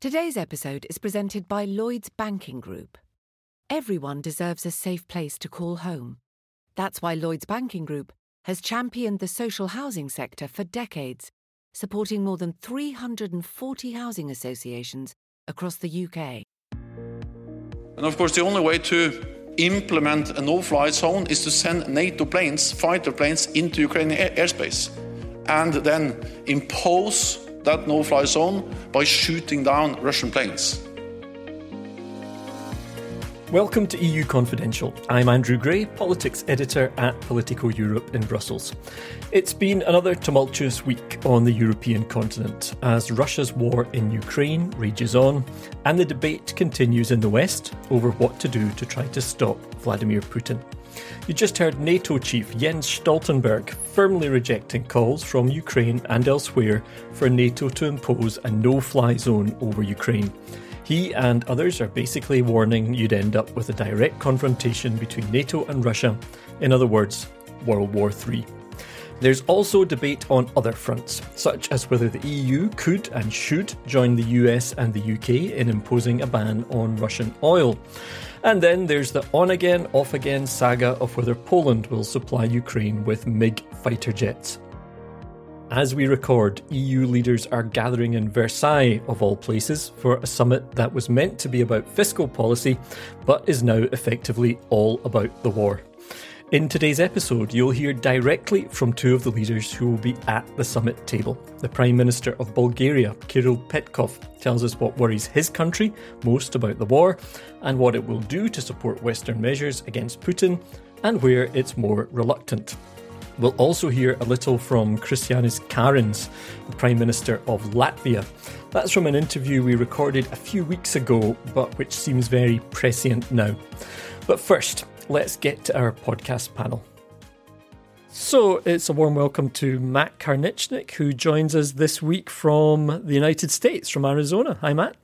Today's episode is presented by Lloyds Banking Group. Everyone deserves a safe place to call home. That's why Lloyds Banking Group has championed the social housing sector for decades, supporting more than 340 housing associations across the UK. And of course, the only way to implement a no-fly zone is to send NATO planes, fighter planes, into Ukrainian airspace, and then impose that no-fly zone by shooting down Russian planes. Welcome to EU Confidential. I'm Andrew Gray, politics editor at Politico Europe in Brussels. It's been another tumultuous week on the European continent as Russia's war in Ukraine rages on and the debate continues in the West over what to do to try to stop Vladimir Putin. You just heard NATO chief Jens Stoltenberg firmly rejecting calls from Ukraine and elsewhere for NATO to impose a no fly zone over Ukraine. He and others are basically warning you'd end up with a direct confrontation between NATO and Russia, in other words, World War III. There's also debate on other fronts, such as whether the EU could and should join the US and the UK in imposing a ban on Russian oil. And then there's the on again, off again saga of whether Poland will supply Ukraine with MiG fighter jets. As we record, EU leaders are gathering in Versailles, of all places, for a summit that was meant to be about fiscal policy, but is now effectively all about the war. In today's episode, you'll hear directly from two of the leaders who will be at the summit table. The Prime Minister of Bulgaria, Kirill Petkov, tells us what worries his country most about the war and what it will do to support Western measures against Putin and where it's more reluctant. We'll also hear a little from Krišjānis Kariņš, the Prime Minister of Latvia. That's from an interview we recorded a few weeks ago, but which seems very prescient now. But first, let's get to our podcast panel. So it's a warm welcome to Matt Karnitschnig, who joins us this week from the United States, from Arizona. Hi, Matt.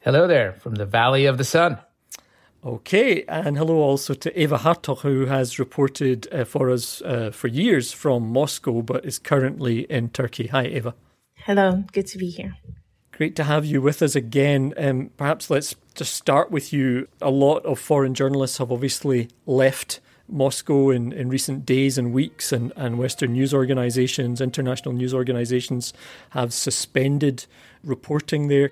Hello there, from the Valley of the Sun. Okay, and hello also to Eva Hartog, who has reported uh, for us uh, for years from Moscow, but is currently in Turkey. Hi, Eva. Hello, good to be here. Great to have you with us again. Um, perhaps let's just start with you. A lot of foreign journalists have obviously left Moscow in, in recent days and weeks, and, and Western news organizations, international news organizations have suspended reporting there.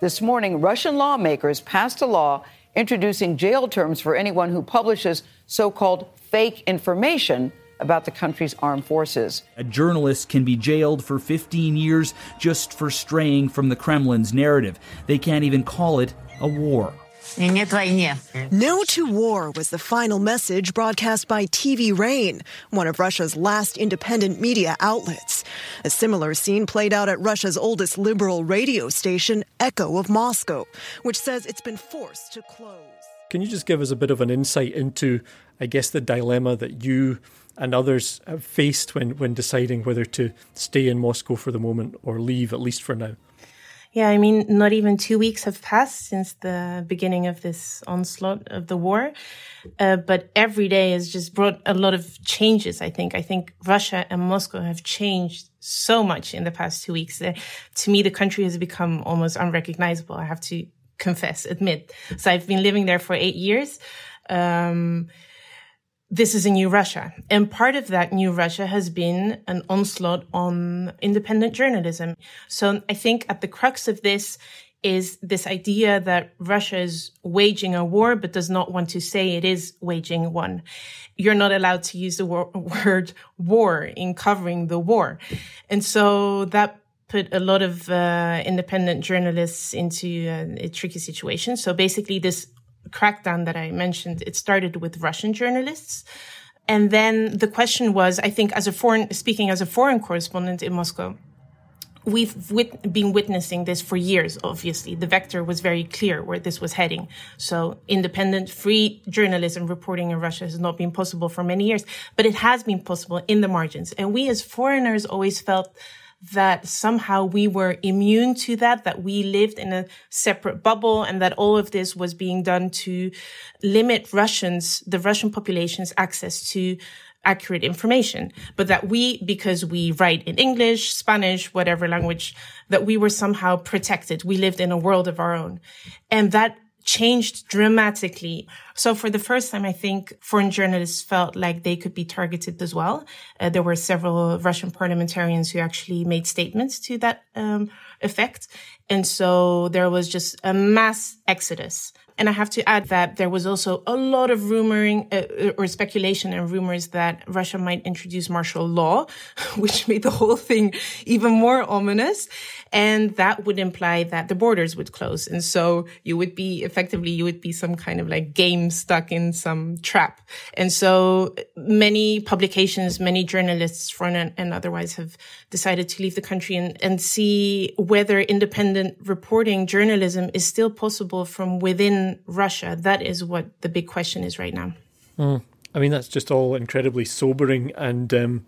This morning, Russian lawmakers passed a law introducing jail terms for anyone who publishes so called fake information about the country's armed forces. A journalist can be jailed for 15 years just for straying from the Kremlin's narrative. They can't even call it a war. No to war was the final message broadcast by TV Rain, one of Russia's last independent media outlets. A similar scene played out at Russia's oldest liberal radio station, Echo of Moscow, which says it's been forced to close. Can you just give us a bit of an insight into, I guess, the dilemma that you and others have faced when, when deciding whether to stay in Moscow for the moment or leave, at least for now? Yeah, I mean, not even two weeks have passed since the beginning of this onslaught of the war. Uh, but every day has just brought a lot of changes, I think. I think Russia and Moscow have changed so much in the past two weeks. Uh, to me, the country has become almost unrecognizable. I have to confess, admit. So I've been living there for eight years. Um, this is a new Russia. And part of that new Russia has been an onslaught on independent journalism. So I think at the crux of this is this idea that Russia is waging a war, but does not want to say it is waging one. You're not allowed to use the wor- word war in covering the war. And so that put a lot of uh, independent journalists into a tricky situation. So basically this crackdown that I mentioned, it started with Russian journalists. And then the question was, I think as a foreign, speaking as a foreign correspondent in Moscow, we've wit- been witnessing this for years, obviously. The vector was very clear where this was heading. So independent, free journalism reporting in Russia has not been possible for many years, but it has been possible in the margins. And we as foreigners always felt that somehow we were immune to that, that we lived in a separate bubble and that all of this was being done to limit Russians, the Russian population's access to accurate information, but that we, because we write in English, Spanish, whatever language, that we were somehow protected. We lived in a world of our own. And that changed dramatically. So for the first time, I think foreign journalists felt like they could be targeted as well. Uh, there were several Russian parliamentarians who actually made statements to that um, effect. And so there was just a mass exodus and I have to add that there was also a lot of rumoring uh, or speculation and rumors that Russia might introduce martial law, which made the whole thing even more ominous. And that would imply that the borders would close. And so you would be effectively, you would be some kind of like game stuck in some trap. And so many publications, many journalists, foreign and otherwise have decided to leave the country and, and see whether independent reporting journalism is still possible from within Russia? That is what the big question is right now. Mm. I mean, that's just all incredibly sobering. And, um,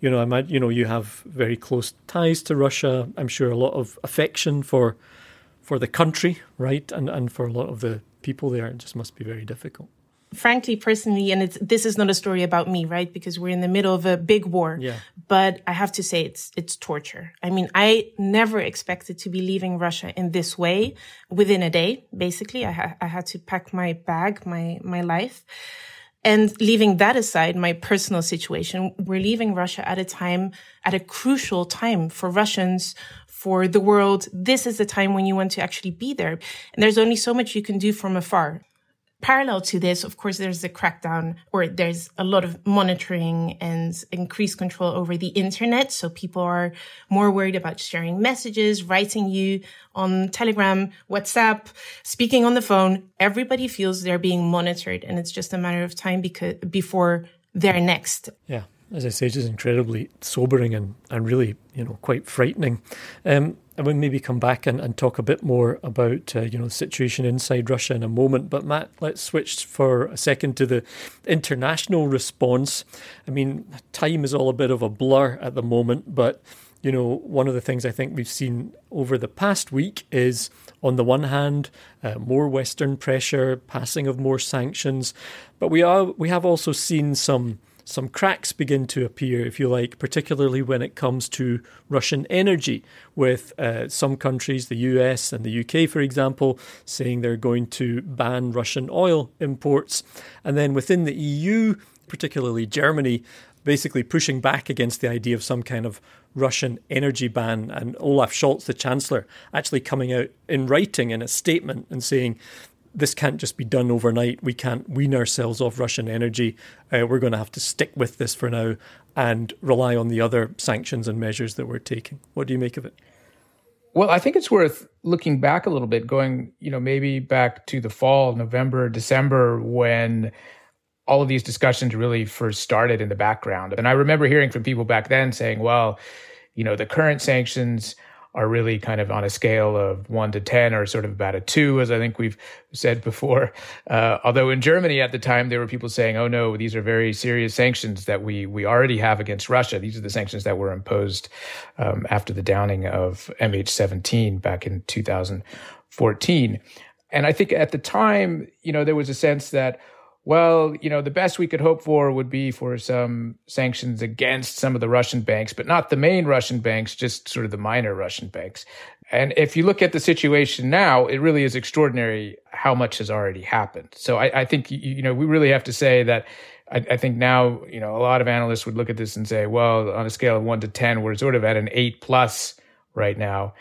you know, I might, you know, you have very close ties to Russia. I'm sure a lot of affection for for the country, right? And, and for a lot of the people there. It just must be very difficult frankly, personally, and it's, this is not a story about me, right? Because we're in the middle of a big war. Yeah. But I have to say it's, it's torture. I mean, I never expected to be leaving Russia in this way within a day, basically. I, ha- I had to pack my bag, my, my life. And leaving that aside, my personal situation, we're leaving Russia at a time, at a crucial time for Russians, for the world. This is the time when you want to actually be there. And there's only so much you can do from afar parallel to this, of course, there's a crackdown or there's a lot of monitoring and increased control over the internet. So people are more worried about sharing messages, writing you on Telegram, WhatsApp, speaking on the phone. Everybody feels they're being monitored and it's just a matter of time because before they're next. Yeah. As I say, just incredibly sobering and, and really, you know, quite frightening. Um, and we'll maybe come back and, and talk a bit more about uh, you know the situation inside Russia in a moment. But Matt, let's switch for a second to the international response. I mean, time is all a bit of a blur at the moment, but you know one of the things I think we've seen over the past week is, on the one hand, uh, more Western pressure, passing of more sanctions, but we are we have also seen some some cracks begin to appear, if you like, particularly when it comes to Russian energy, with uh, some countries, the US and the UK, for example, saying they're going to ban Russian oil imports. And then within the EU, particularly Germany, basically pushing back against the idea of some kind of Russian energy ban. And Olaf Scholz, the Chancellor, actually coming out in writing in a statement and saying this can't just be done overnight. We can't wean ourselves off Russian energy. Uh, we're going to have to stick with this for now and rely on the other sanctions and measures that we're taking. What do you make of it? Well, I think it's worth looking back a little bit, going, you know, maybe back to the fall, November, December, when all of these discussions really first started in the background. And I remember hearing from people back then saying, well, you know, the current sanctions are really kind of on a scale of one to 10 or sort of about a two, as I think we've said before. Uh, although in Germany at the time, there were people saying, oh no, these are very serious sanctions that we, we already have against Russia. These are the sanctions that were imposed um, after the downing of MH17 back in 2014. And I think at the time, you know, there was a sense that, well, you know, the best we could hope for would be for some sanctions against some of the Russian banks, but not the main Russian banks, just sort of the minor Russian banks. And if you look at the situation now, it really is extraordinary how much has already happened. So I, I think, you know, we really have to say that I, I, think now, you know, a lot of analysts would look at this and say, well, on a scale of one to 10, we're sort of at an eight plus right now.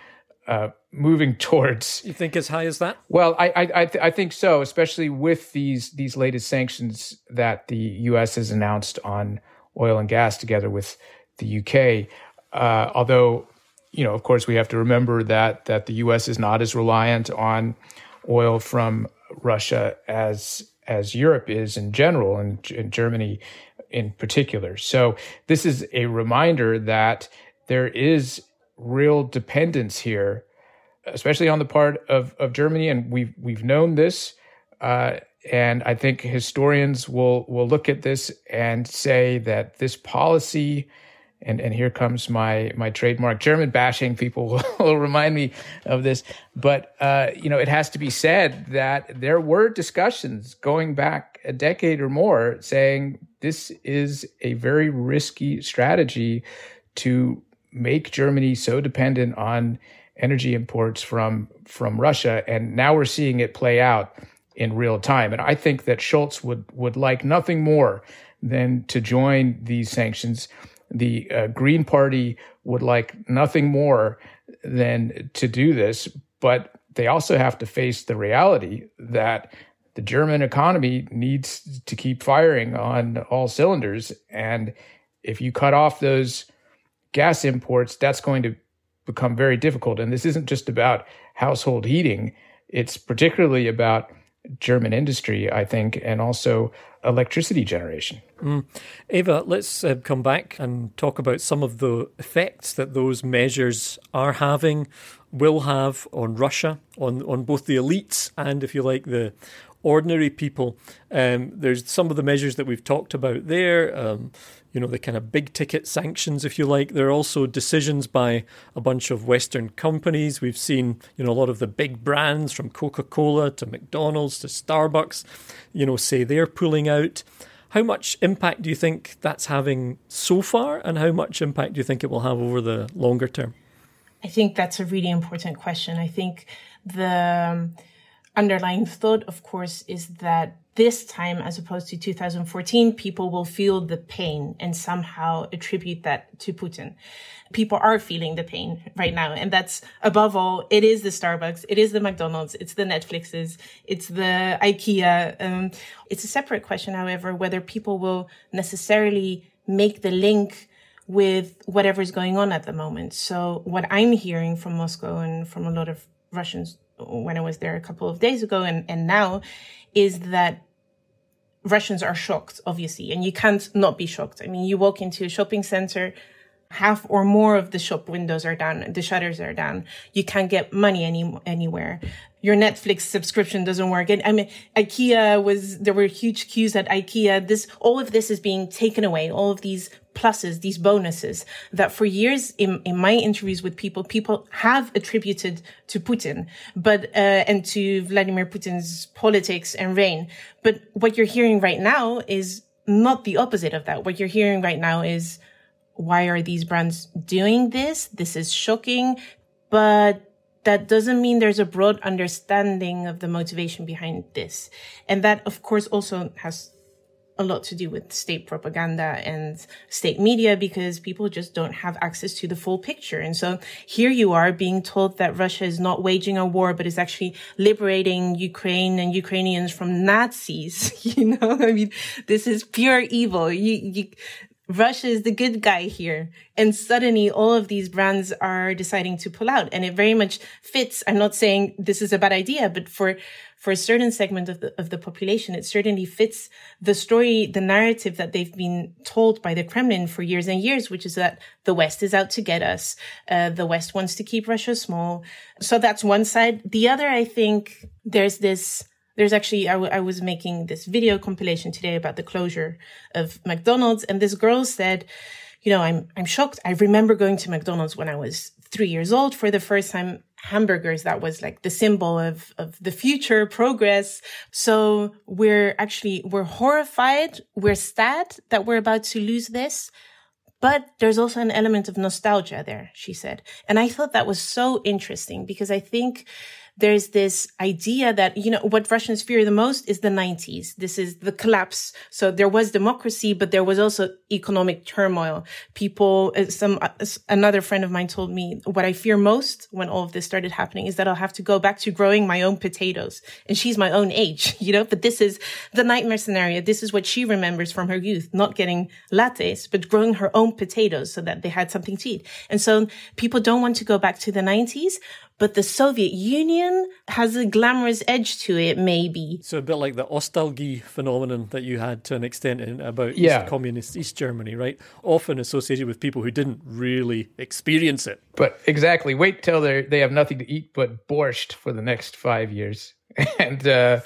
Uh, moving towards. You think as high as that? Well, I I I, th- I, think so, especially with these these latest sanctions that the U.S. has announced on oil and gas, together with the U.K. Uh, although, you know, of course, we have to remember that that the U.S. is not as reliant on oil from Russia as as Europe is in general, and, and Germany in particular. So this is a reminder that there is real dependence here, especially on the part of, of Germany. And we've, we've known this. Uh, and I think historians will, will look at this and say that this policy and and here comes my my trademark German bashing. People will remind me of this, but uh, you know, it has to be said that there were discussions going back a decade or more saying this is a very risky strategy to make Germany so dependent on energy imports from from Russia, and now we're seeing it play out in real time. And I think that Scholz would would like nothing more than to join these sanctions the uh, Green Party would like nothing more than to do this, but they also have to face the reality that the German economy needs to keep firing on all cylinders. And if you cut off those gas imports, that's going to become very difficult. And this isn't just about household heating, it's particularly about German industry, I think, and also electricity generation. Mm. Eva, let's uh, come back and talk about some of the effects that those measures are having, will have on Russia, on, on both the elites and, if you like, the ordinary people. Um, there's some of the measures that we've talked about there. Um, you know, the kind of big ticket sanctions, if you like. There are also decisions by a bunch of Western companies. We've seen, you know, a lot of the big brands from Coca Cola to McDonald's to Starbucks, you know, say they're pulling out. How much impact do you think that's having so far, and how much impact do you think it will have over the longer term? I think that's a really important question. I think the um, underlying thought, of course, is that this time, as opposed to 2014, people will feel the pain and somehow attribute that to Putin. People are feeling the pain right now. And that's above all, it is the Starbucks, it is the McDonald's, it's the Netflixes, it's the IKEA. Um, it's a separate question, however, whether people will necessarily make the link with whatever's going on at the moment. So what I'm hearing from Moscow and from a lot of Russians when I was there a couple of days ago and, and now is that Russians are shocked, obviously, and you can't not be shocked. I mean, you walk into a shopping center, half or more of the shop windows are down, the shutters are down. You can't get money any anywhere. Your Netflix subscription doesn't work. And I mean, IKEA was there were huge queues at IKEA. This all of this is being taken away. All of these pluses, these bonuses that for years in, in my interviews with people, people have attributed to Putin, but, uh, and to Vladimir Putin's politics and reign. But what you're hearing right now is not the opposite of that. What you're hearing right now is, why are these brands doing this? This is shocking, but that doesn't mean there's a broad understanding of the motivation behind this. And that, of course, also has a lot to do with state propaganda and state media because people just don't have access to the full picture. And so here you are being told that Russia is not waging a war, but is actually liberating Ukraine and Ukrainians from Nazis. you know, I mean, this is pure evil. You, you, Russia is the good guy here. And suddenly all of these brands are deciding to pull out. And it very much fits. I'm not saying this is a bad idea, but for, for a certain segment of the, of the population, it certainly fits the story, the narrative that they've been told by the Kremlin for years and years, which is that the West is out to get us. Uh, the West wants to keep Russia small. So that's one side. The other, I think there's this, there's actually, I, w- I was making this video compilation today about the closure of McDonald's and this girl said, you know, I'm, I'm shocked. I remember going to McDonald's when I was three years old for the first time. Hamburgers, that was like the symbol of, of the future progress. So we're actually, we're horrified. We're sad that we're about to lose this. But there's also an element of nostalgia there, she said. And I thought that was so interesting because I think there's this idea that, you know, what Russians fear the most is the 90s. This is the collapse. So there was democracy, but there was also economic turmoil. People, uh, some, uh, another friend of mine told me what I fear most when all of this started happening is that I'll have to go back to growing my own potatoes. And she's my own age, you know, but this is the nightmare scenario. This is what she remembers from her youth, not getting lattes, but growing her own potatoes so that they had something to eat. And so people don't want to go back to the 90s, but the Soviet Union has a glamorous edge to it, maybe. So a bit like the Ostalgie phenomenon that you had to an extent in, about Yeah. East communist East Germany, right? Often associated with people who didn't really experience it. But exactly, wait till they they have nothing to eat but borscht for the next five years, and uh,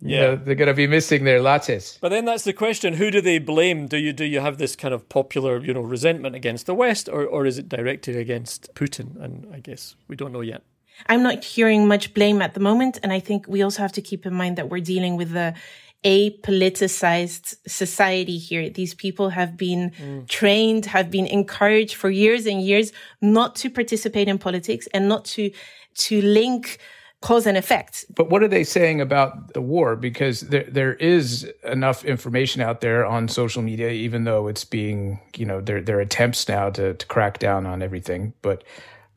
you Yeah. know, they're going to be missing their lattes. But then that's the question: Who do they blame? Do you do you have this kind of popular, you know, resentment against the West, or or is it directed against Putin? And I guess we don't know yet. I'm not hearing much blame at the moment. And I think we also have to keep in mind that we're dealing with a apoliticized society here. These people have been mm. trained, have been encouraged for years and years not to participate in politics and not to, to link cause and effect. But what are they saying about the war? Because there there is enough information out there on social media, even though it's being, you know, there are attempts now to to crack down on everything. But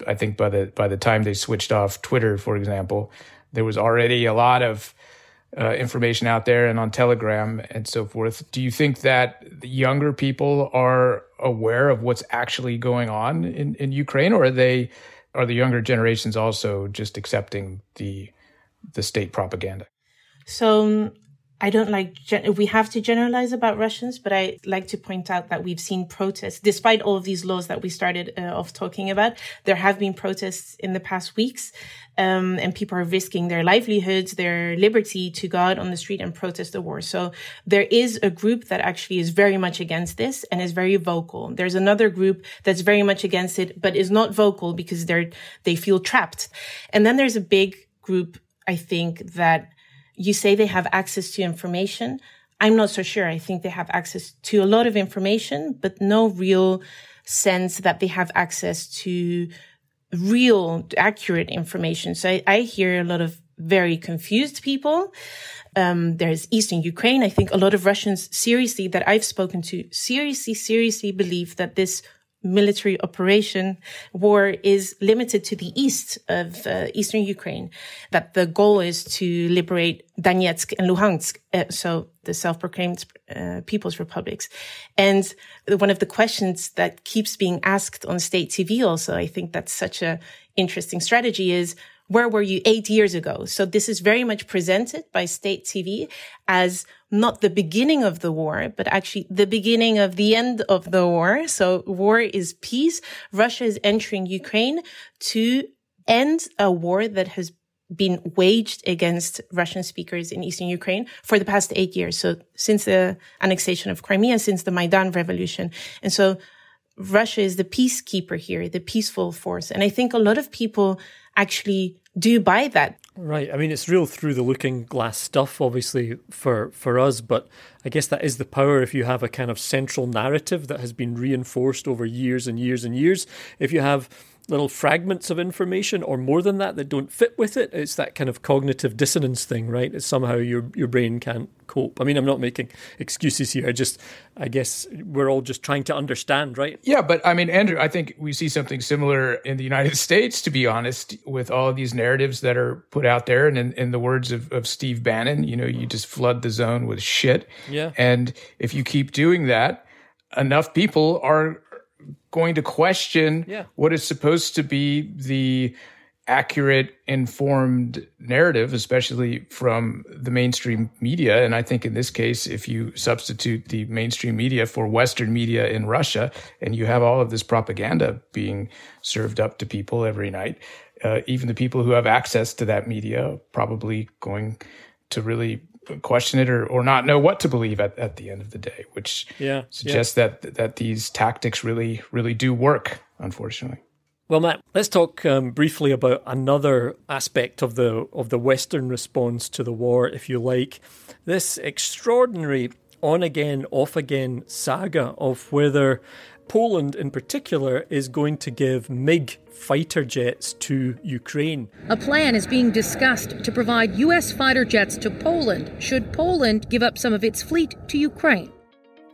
I think by the by the time they switched off Twitter, for example, there was already a lot of uh, information out there and on Telegram and so forth. Do you think that the younger people are aware of what's actually going on in, in Ukraine, or are they are the younger generations also just accepting the the state propaganda? So I don't like, gen- we have to generalize about Russians, but I like to point out that we've seen protests, despite all of these laws that we started uh, off talking about. There have been protests in the past weeks, um, and people are risking their livelihoods, their liberty to go out on the street and protest the war. So there is a group that actually is very much against this and is very vocal. There's another group that's very much against it, but is not vocal because they're, they feel trapped. And then there's a big group, I think, that you say they have access to information. I'm not so sure. I think they have access to a lot of information, but no real sense that they have access to real, accurate information. So I, I hear a lot of very confused people. Um, there's Eastern Ukraine. I think a lot of Russians seriously that I've spoken to seriously, seriously believe that this military operation war is limited to the east of uh, eastern Ukraine, that the goal is to liberate Donetsk and Luhansk, uh, so the self-proclaimed uh, people's republics. And one of the questions that keeps being asked on state TV also, I think that's such a interesting strategy is, where were you eight years ago? So this is very much presented by state TV as not the beginning of the war, but actually the beginning of the end of the war. So war is peace. Russia is entering Ukraine to end a war that has been waged against Russian speakers in eastern Ukraine for the past eight years. So since the annexation of Crimea, since the Maidan revolution. And so Russia is the peacekeeper here, the peaceful force. And I think a lot of people actually do buy that. Right. I mean, it's real through the looking glass stuff, obviously, for, for us, but I guess that is the power if you have a kind of central narrative that has been reinforced over years and years and years. If you have little fragments of information or more than that that don't fit with it, it's that kind of cognitive dissonance thing, right? It's somehow your your brain can't cope. I mean, I'm not making excuses here. I just, I guess we're all just trying to understand, right? Yeah, but I mean, Andrew, I think we see something similar in the United States, to be honest, with all of these narratives that are put out there. And in, in the words of, of Steve Bannon, you know, you just flood the zone with shit. Yeah. And if you keep doing that, enough people are going to question Yeah. what is supposed to be the accurate, informed narrative, especially from the mainstream media. And I think in this case, if you substitute the mainstream media for Western media in Russia, and you have all of this propaganda being served up to people every night, uh, even the people who have access to that media probably going to really question it or, or not know what to believe at, at the end of the day, which Yeah, suggests that that these tactics really really do work, unfortunately. Well, Matt, let's talk um, briefly about another aspect of the of the Western response to the war, if you like. This extraordinary on again, off again saga of whether Poland, in particular, is going to give MiG fighter jets to Ukraine. A plan is being discussed to provide U.S. fighter jets to Poland should Poland give up some of its fleet to Ukraine.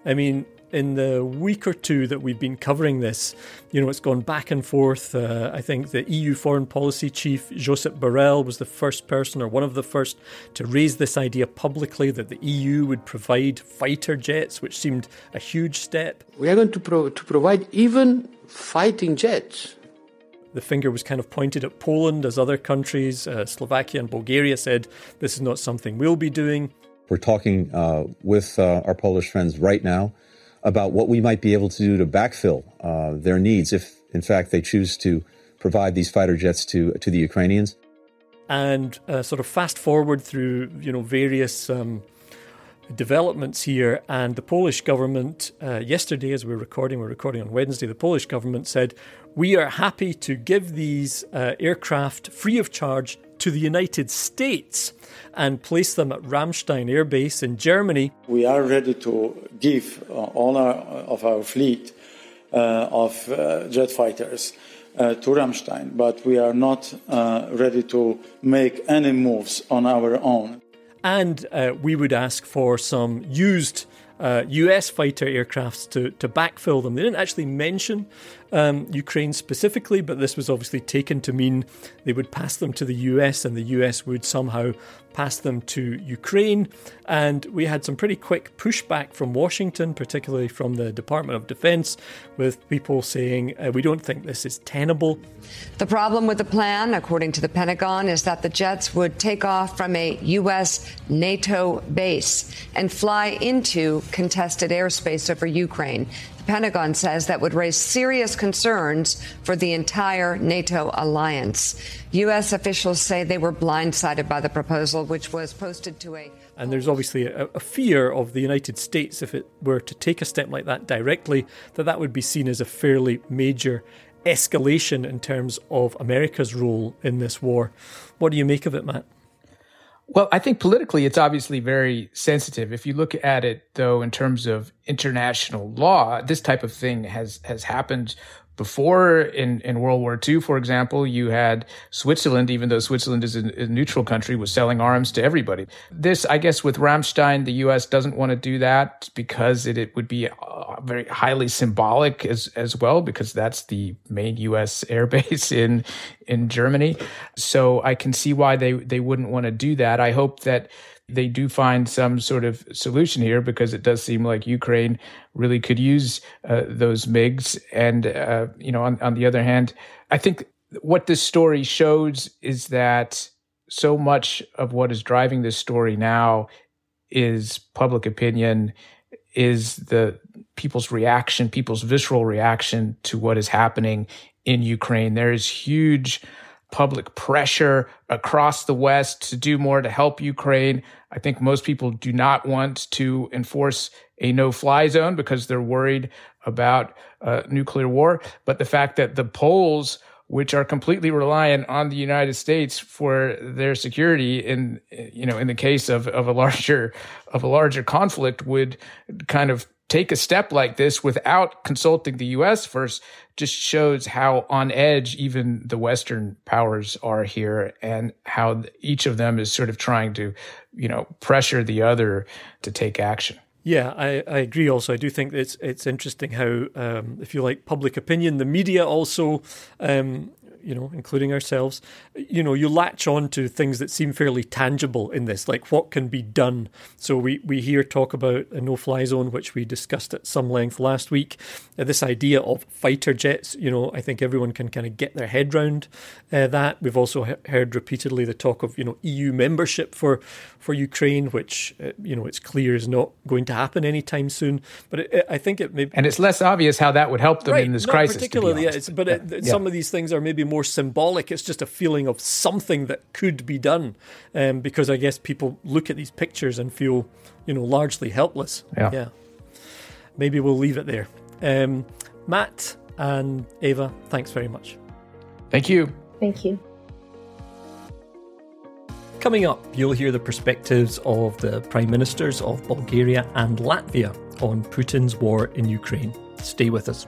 I mean, in the week or two that we've been covering this, you know, it's gone back and forth. Uh, I think the EU foreign policy chief, Josep Borrell, was the first person or one of the first to raise this idea publicly that the EU would provide fighter jets, which seemed a huge step. We are going to, pro- to provide even fighting jets. the finger was kind of pointed at Poland as other countries. Uh, Slovakia and Bulgaria said this is not something we'll be doing. We're talking uh, with uh, our Polish friends right now about what we might be able to do to backfill uh, their needs if, in fact, they choose to provide these fighter jets to to the Ukrainians. And uh, sort of fast forward through you know various. Um, developments here, and the Polish government, uh, yesterday, as we're recording, we're recording on Wednesday, the Polish government said, We are happy to give these uh, aircraft free of charge to the United States and place them at Ramstein Air Base in Germany. We are ready to give uh, all our, of our fleet uh, of uh, jet fighters uh, to Ramstein, but we are not uh, ready to make any moves on our own. And uh, we would ask for some used US fighter aircrafts to, to backfill them. They didn't actually mention um, Ukraine specifically, but this was obviously taken to mean they would pass them to the US and the US would somehow pass them to Ukraine. And we had some pretty quick pushback from Washington, particularly from the Department of Defense, with people saying, uh, we don't think this is tenable. The problem with the plan, according to the Pentagon, is that the jets would take off from a U.S. NATO base and fly into contested airspace over Ukraine. Pentagon says that would raise serious concerns for the entire NATO alliance. U.S. officials say they were blindsided by the proposal, which was posted to a. And there's obviously a, a, fear of the United States, if it were to take a step like that directly, that that would be seen as a fairly major escalation in terms of America's role in this war. What do you make of it, Matt? Well, I think politically it's obviously very sensitive. If you look at it though in terms of international law, this type of thing has has happened before in, in World War II, for example, you had Switzerland, even though Switzerland is a, neutral country, was selling arms to everybody. This, I guess, with Ramstein, the U.S. doesn't want to do that because it, it would be uh, very highly symbolic as as well, because that's the main U.S. airbase in in Germany. So I can see why they they wouldn't want to do that. I hope that they do find some sort of solution here because it does seem like Ukraine really could use uh, those MiGs. And, uh, you know, on, on the other hand, I think what this story shows is that so much of what is driving this story now is public opinion, is the people's reaction, people's visceral reaction to what is happening in Ukraine. There is huge public pressure across the West to do more to help Ukraine. I think most people do not want to enforce a no fly zone because they're worried about uh, nuclear war. But the fact that the Poles, which are completely reliant on the United States for their security in, you know, in the case of, of a larger, of a larger conflict would kind of take a step like this without consulting the US first just shows how on edge even the Western powers are here and how each of them is sort of trying to, you know, pressure the other to take action. Yeah, I, I agree. Also, I do think it's it's interesting how, um, if you like, public opinion, the media also um, you know, including ourselves, you know, you latch on to things that seem fairly tangible in this, like what can be done. So we, we hear talk about a no fly zone, which we discussed at some length last week. Uh, this idea of fighter jets, you know, I think everyone can kind of get their head round uh, that. We've also he- heard repeatedly the talk of, you know, EU membership for, for Ukraine, which, uh, you know, it's clear is not going to happen anytime soon. But it, it, I think it may. And it's less obvious how that would help them right, in this crisis. Particularly, yeah, but yeah. It, some of these things are maybe more more symbolic. It's just a feeling of something that could be done, um, because I guess people look at these pictures and feel, you know, largely helpless. Yeah. yeah. Maybe we'll leave it there. Um, Matt and Eva, thanks very much. Thank you. Thank you. Coming up, you'll hear the perspectives of the prime ministers of Bulgaria and Latvia on Putin's war in Ukraine. Stay with us.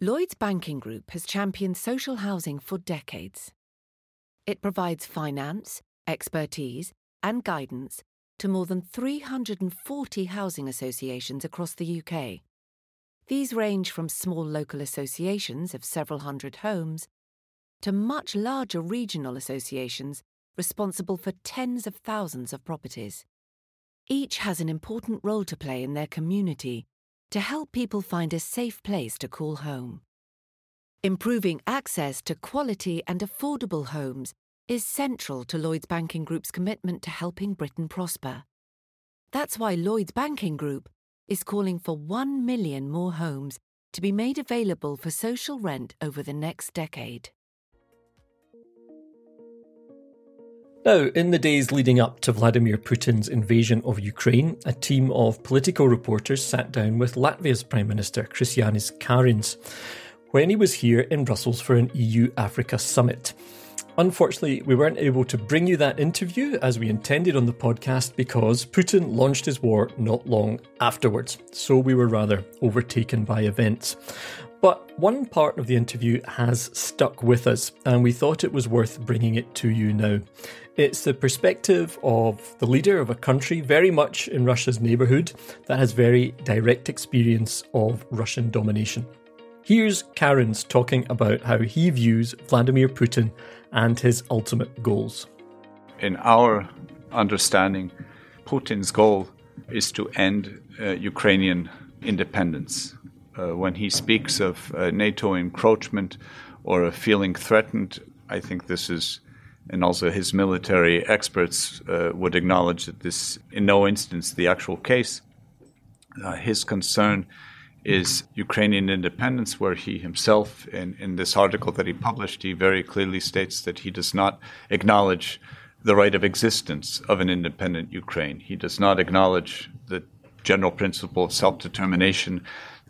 Lloyds Banking Group has championed social housing for decades. It provides finance, expertise, and guidance to more than 340 housing associations across the UK. These range from small local associations of several hundred homes to much larger regional associations responsible for tens of thousands of properties. Each has an important role to play in their community to help people find a safe place to call home. Improving access to quality and affordable homes is central to Lloyds Banking Group's commitment to helping Britain prosper. That's why Lloyds Banking Group is calling for 1 million more homes to be made available for social rent over the next decade. Now, in the days leading up to Vladimir Putin's invasion of Ukraine, a team of political reporters sat down with Latvia's Prime Minister Krišjānis Kariņš when he was here in Brussels for an EU Africa summit. Unfortunately, we weren't able to bring you that interview as we intended on the podcast because Putin launched his war not long afterwards, so we were rather overtaken by events. But one part of the interview has stuck with us, and we thought it was worth bringing it to you now. It's the perspective of the leader of a country very much in Russia's neighbourhood that has very direct experience of Russian domination. Here's Kariņš talking about how he views Vladimir Putin and his ultimate goals. In our understanding, Putin's goal is to end uh, Ukrainian independence uh, when he speaks of uh, NATO encroachment or of feeling threatened, I think this is, and also his military experts uh, would acknowledge that this, in no instance, the actual case. Uh, his concern is Ukrainian independence, where he himself, in, in this article that he published, he very clearly states that he does not acknowledge the right of existence of an independent Ukraine. He does not acknowledge the general principle of self determination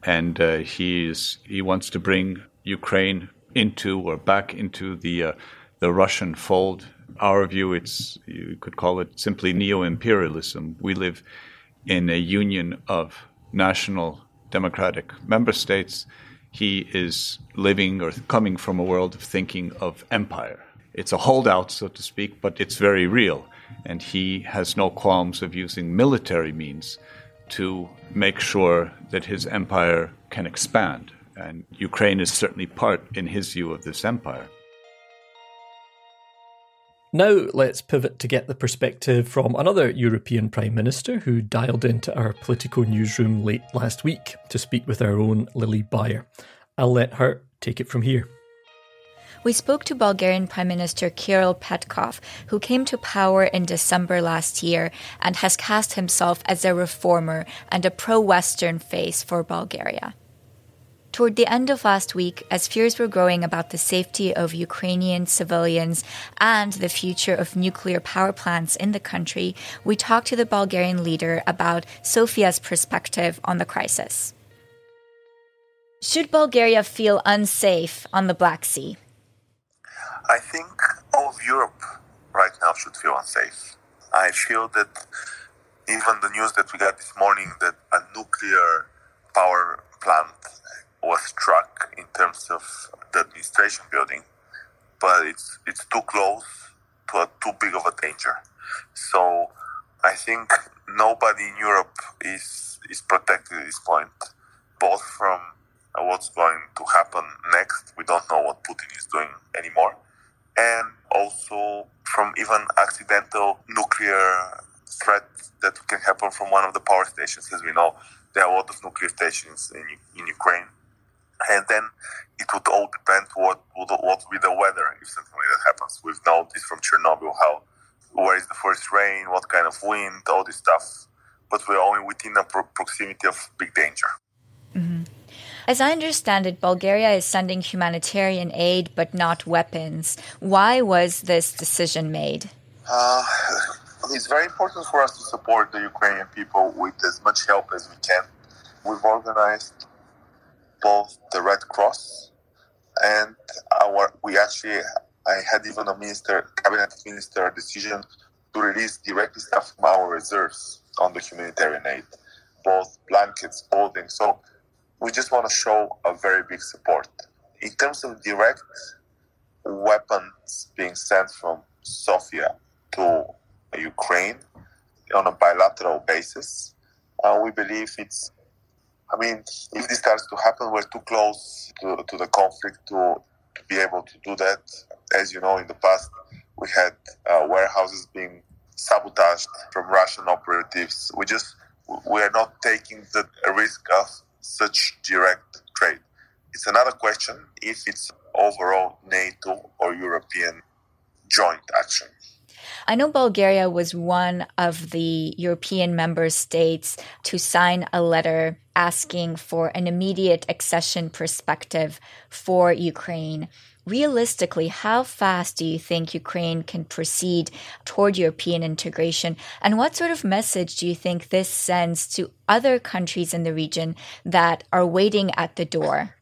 and uh, he is he wants to bring Ukraine into or back into the uh, the Russian fold. Our view, it's you could call it simply neo-imperialism. We live in a union of national democratic member states. He is living or coming from a world of thinking of empire. It's a holdout, so to speak, but it's very real. And he has no qualms of using military means to make sure that his empire can expand. And Ukraine is certainly part, in his view, of this empire. Now, let's pivot to get the perspective from another European Prime Minister who dialed into our Politico newsroom late last week to speak with our own Lili Bayer. I'll let her take it from here. We spoke to Bulgarian Prime Minister Kirill Petkov, who came to power in December last year and has cast himself as a reformer and a pro Western face for Bulgaria. Toward the end of last week, as fears were growing about the safety of Ukrainian civilians and the future of nuclear power plants in the country, we talked to the Bulgarian leader about Sofia's perspective on the crisis. Should Bulgaria feel unsafe on the Black Sea? I think all of Europe right now should feel unsafe. I feel that even the news that we got this morning that a nuclear power plant was struck in terms of the administration building, but it's it's too close to a too big of a danger. So I think nobody in Europe is is protected at this point, both from uh, what's going to happen next. We don't know what Putin is doing anymore and also from even accidental nuclear threat that can happen from one of the power stations. As we know, there are a lot of nuclear stations in, in Ukraine. And then it would all depend what would what would be the weather if something like that happens. We've noticed from Chernobyl how where is the first rain, what kind of wind, all this stuff. But we're only within a pro- proximity of big danger. Mm-hmm. As I understand it, Bulgaria is sending humanitarian aid but not weapons. Why was this decision made? Uh, it's very important for us to support the Ukrainian people with as much help as we can. We've organized both the Red Cross and our. We actually, I had even a minister, cabinet minister, decision to release directly stuff from our reserves on the humanitarian aid, both blankets, clothing. So we just want to show a very big support. In terms of direct weapons being sent from Sofia to Ukraine on a bilateral basis, uh, we believe it's. I mean, if this starts to happen, we're too close to, to the conflict to, to be able to do that. As you know, in the past, we had uh, warehouses being sabotaged from Russian operatives. We just we are not taking the risk of such direct trade. It's another question if it's overall NATO or European joint action. I know Bulgaria was one of the European member states to sign a letter asking for an immediate accession perspective for Ukraine. Realistically, how fast do you think Ukraine can proceed toward European integration? And what sort of message do you think this sends to other countries in the region that are waiting at the door?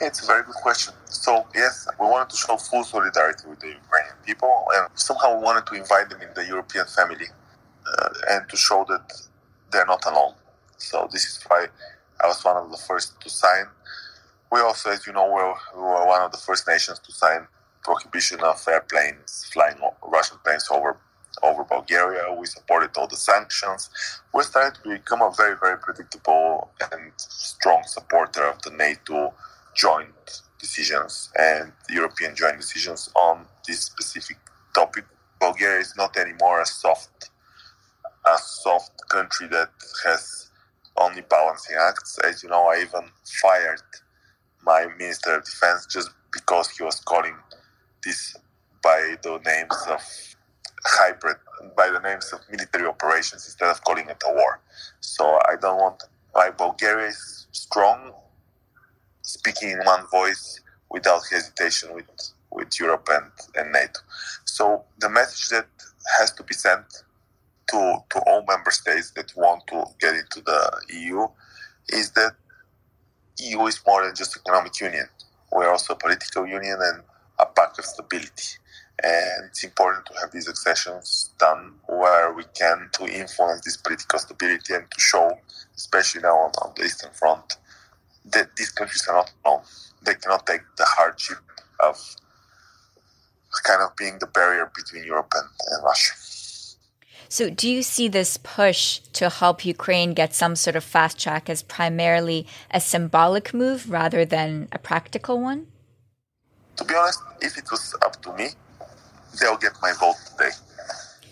It's a very good question. So, yes, we wanted to show full solidarity with the Ukrainian people, and somehow we wanted to invite them in the European family uh, and to show that they're not alone. So, this is why I was one of the first to sign we also, as you know, we were one of the first nations to sign prohibition of airplanes flying Russian planes over over Bulgaria. We supported all the sanctions. We're starting to become a very, very predictable and strong supporter of the NATO joint decisions and European joint decisions on this specific topic. Bulgaria is not anymore a soft, a soft country that has only balancing acts. As you know, I even fired my Minister of Defense just because he was calling this by the names of hybrid, by the names of military operations instead of calling it a war. So I don't want, like Bulgaria is strong, speaking in one voice without hesitation with, with Europe and, and NATO. So the message that has to be sent to, to all member states that want to get into the EU is that EU is more than just economic union. We're also a political union and a pact of stability. And it's important to have these accessions done where we can to influence this political stability and to show, especially now on, on the Eastern Front, that these countries are not alone. They cannot take the hardship of kind of being the barrier between Europe and, and Russia. So, do you see this push to help Ukraine get some sort of fast track as primarily a symbolic move rather than a practical one? To be honest, if it was up to me, they'll get my vote today.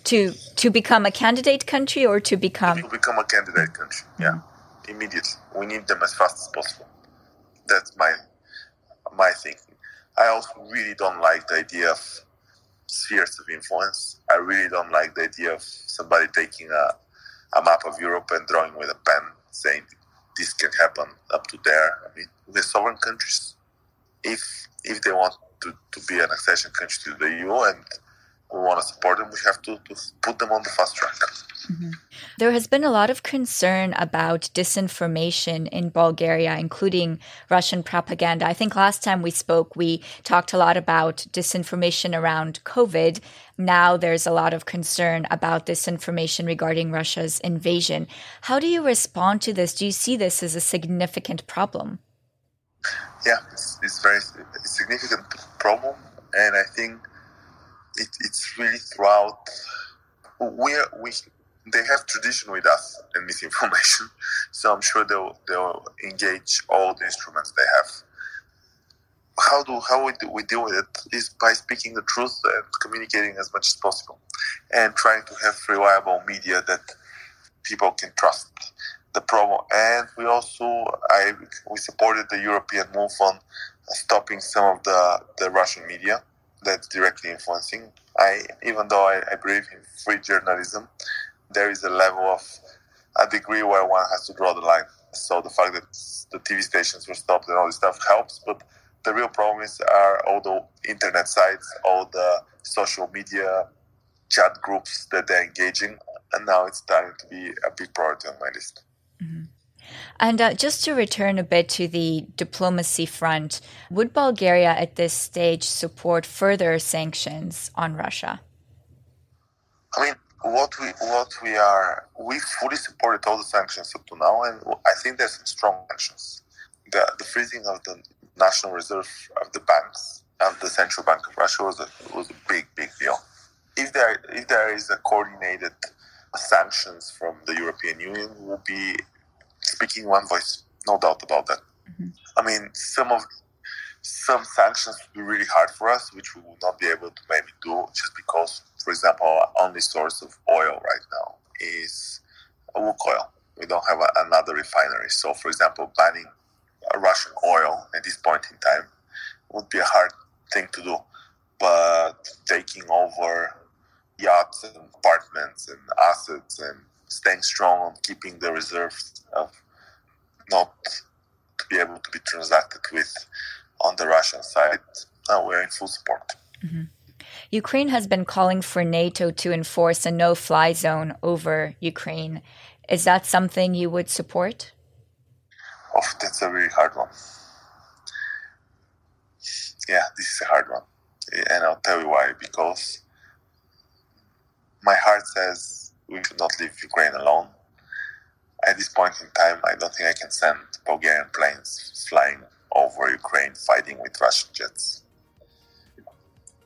To to become a candidate country or to become to become a candidate country, yeah, mm-hmm. Immediately. We need them as fast as possible. That's my my thinking. I also really don't like the idea of spheres of influence. I really don't like the idea of somebody taking a, a map of Europe and drawing with a pen saying this can happen up to there. I mean, we're sovereign countries. If if they want to, to be an accession country to the EU and we want to support them, we have to, to put them on the fast track. Mm-hmm. There has been a lot of concern about disinformation in Bulgaria, including Russian propaganda. I think last time we spoke, we talked a lot about disinformation around COVID. Now there's a lot of concern about disinformation regarding Russia's invasion. How do you respond to this? Do you see this as a significant problem? Yeah, it's, it's very a significant problem, and I think it, it's really throughout. We we they have tradition with us and misinformation, so I'm sure they'll they'll engage all the instruments they have. How do how we, do, we deal with it is by speaking the truth and communicating as much as possible, and trying to have reliable media that people can trust. The problem, and we also I we supported the European move on stopping some of the the Russian media that's directly influencing. I even though I, I believe in free journalism, there is a level of a degree where one has to draw the line. So the fact that the TV stations were stopped and all this stuff helps, but the real problem is are all the internet sites, all the social media chat groups that they're engaging, and now it's starting to be a big priority on my list. Mm-hmm. And uh, just to return a bit to the diplomacy front, would Bulgaria at this stage support further sanctions on Russia? I mean, what we what we are we fully supported all the sanctions up to now, and I think there's some strong sanctions. The the freezing of the national reserve of the banks of the central bank of Russia was a was a big big deal. If there if there is a coordinated sanctions from the European Union, will be speaking one voice, no doubt about that. Mm-hmm. I mean, some of some sanctions would be really hard for us, which we would not be able to maybe do just because, for example, our only source of oil right now is Lukoil. We don't have a, another refinery. So, for example, banning Russian oil at this point in time would be a hard thing to do. But taking over yachts and apartments and assets and staying strong on keeping the reserves of not to be able to be transacted with on the Russian side, uh, we're in full support. Mm-hmm. Ukraine has been calling for NATO to enforce a no fly zone over Ukraine. Is that something you would support? Oh, that's a really hard one. Yeah, this is a hard one. And I'll tell you why. Because my heart says we should not leave Ukraine alone. At this point in time, I don't think I can send Bulgarian planes flying over Ukraine fighting with Russian jets.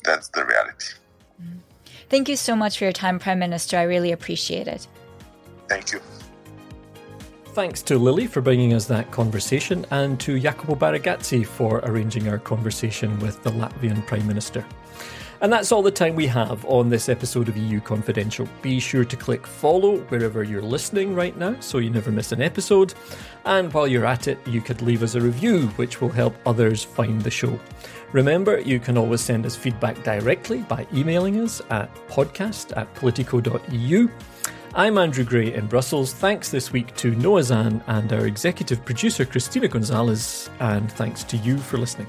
That's the reality. Mm-hmm. Thank you so much for your time, Prime Minister. I really appreciate it. Thank you. Thanks to Lili for bringing us that conversation and to Jacopo Barigazzi for arranging our conversation with the Latvian Prime Minister. And that's all the time we have on this episode of EU Confidential. Be sure to click follow wherever you're listening right now so you never miss an episode. And while you're at it, you could leave us a review, which will help others find the show. Remember, you can always send us feedback directly by emailing us at podcast at politico.eu. I'm Andrew Gray in Brussels. Thanks this week to Noah Zan and our executive producer, Christina Gonzalez, and thanks to you for listening.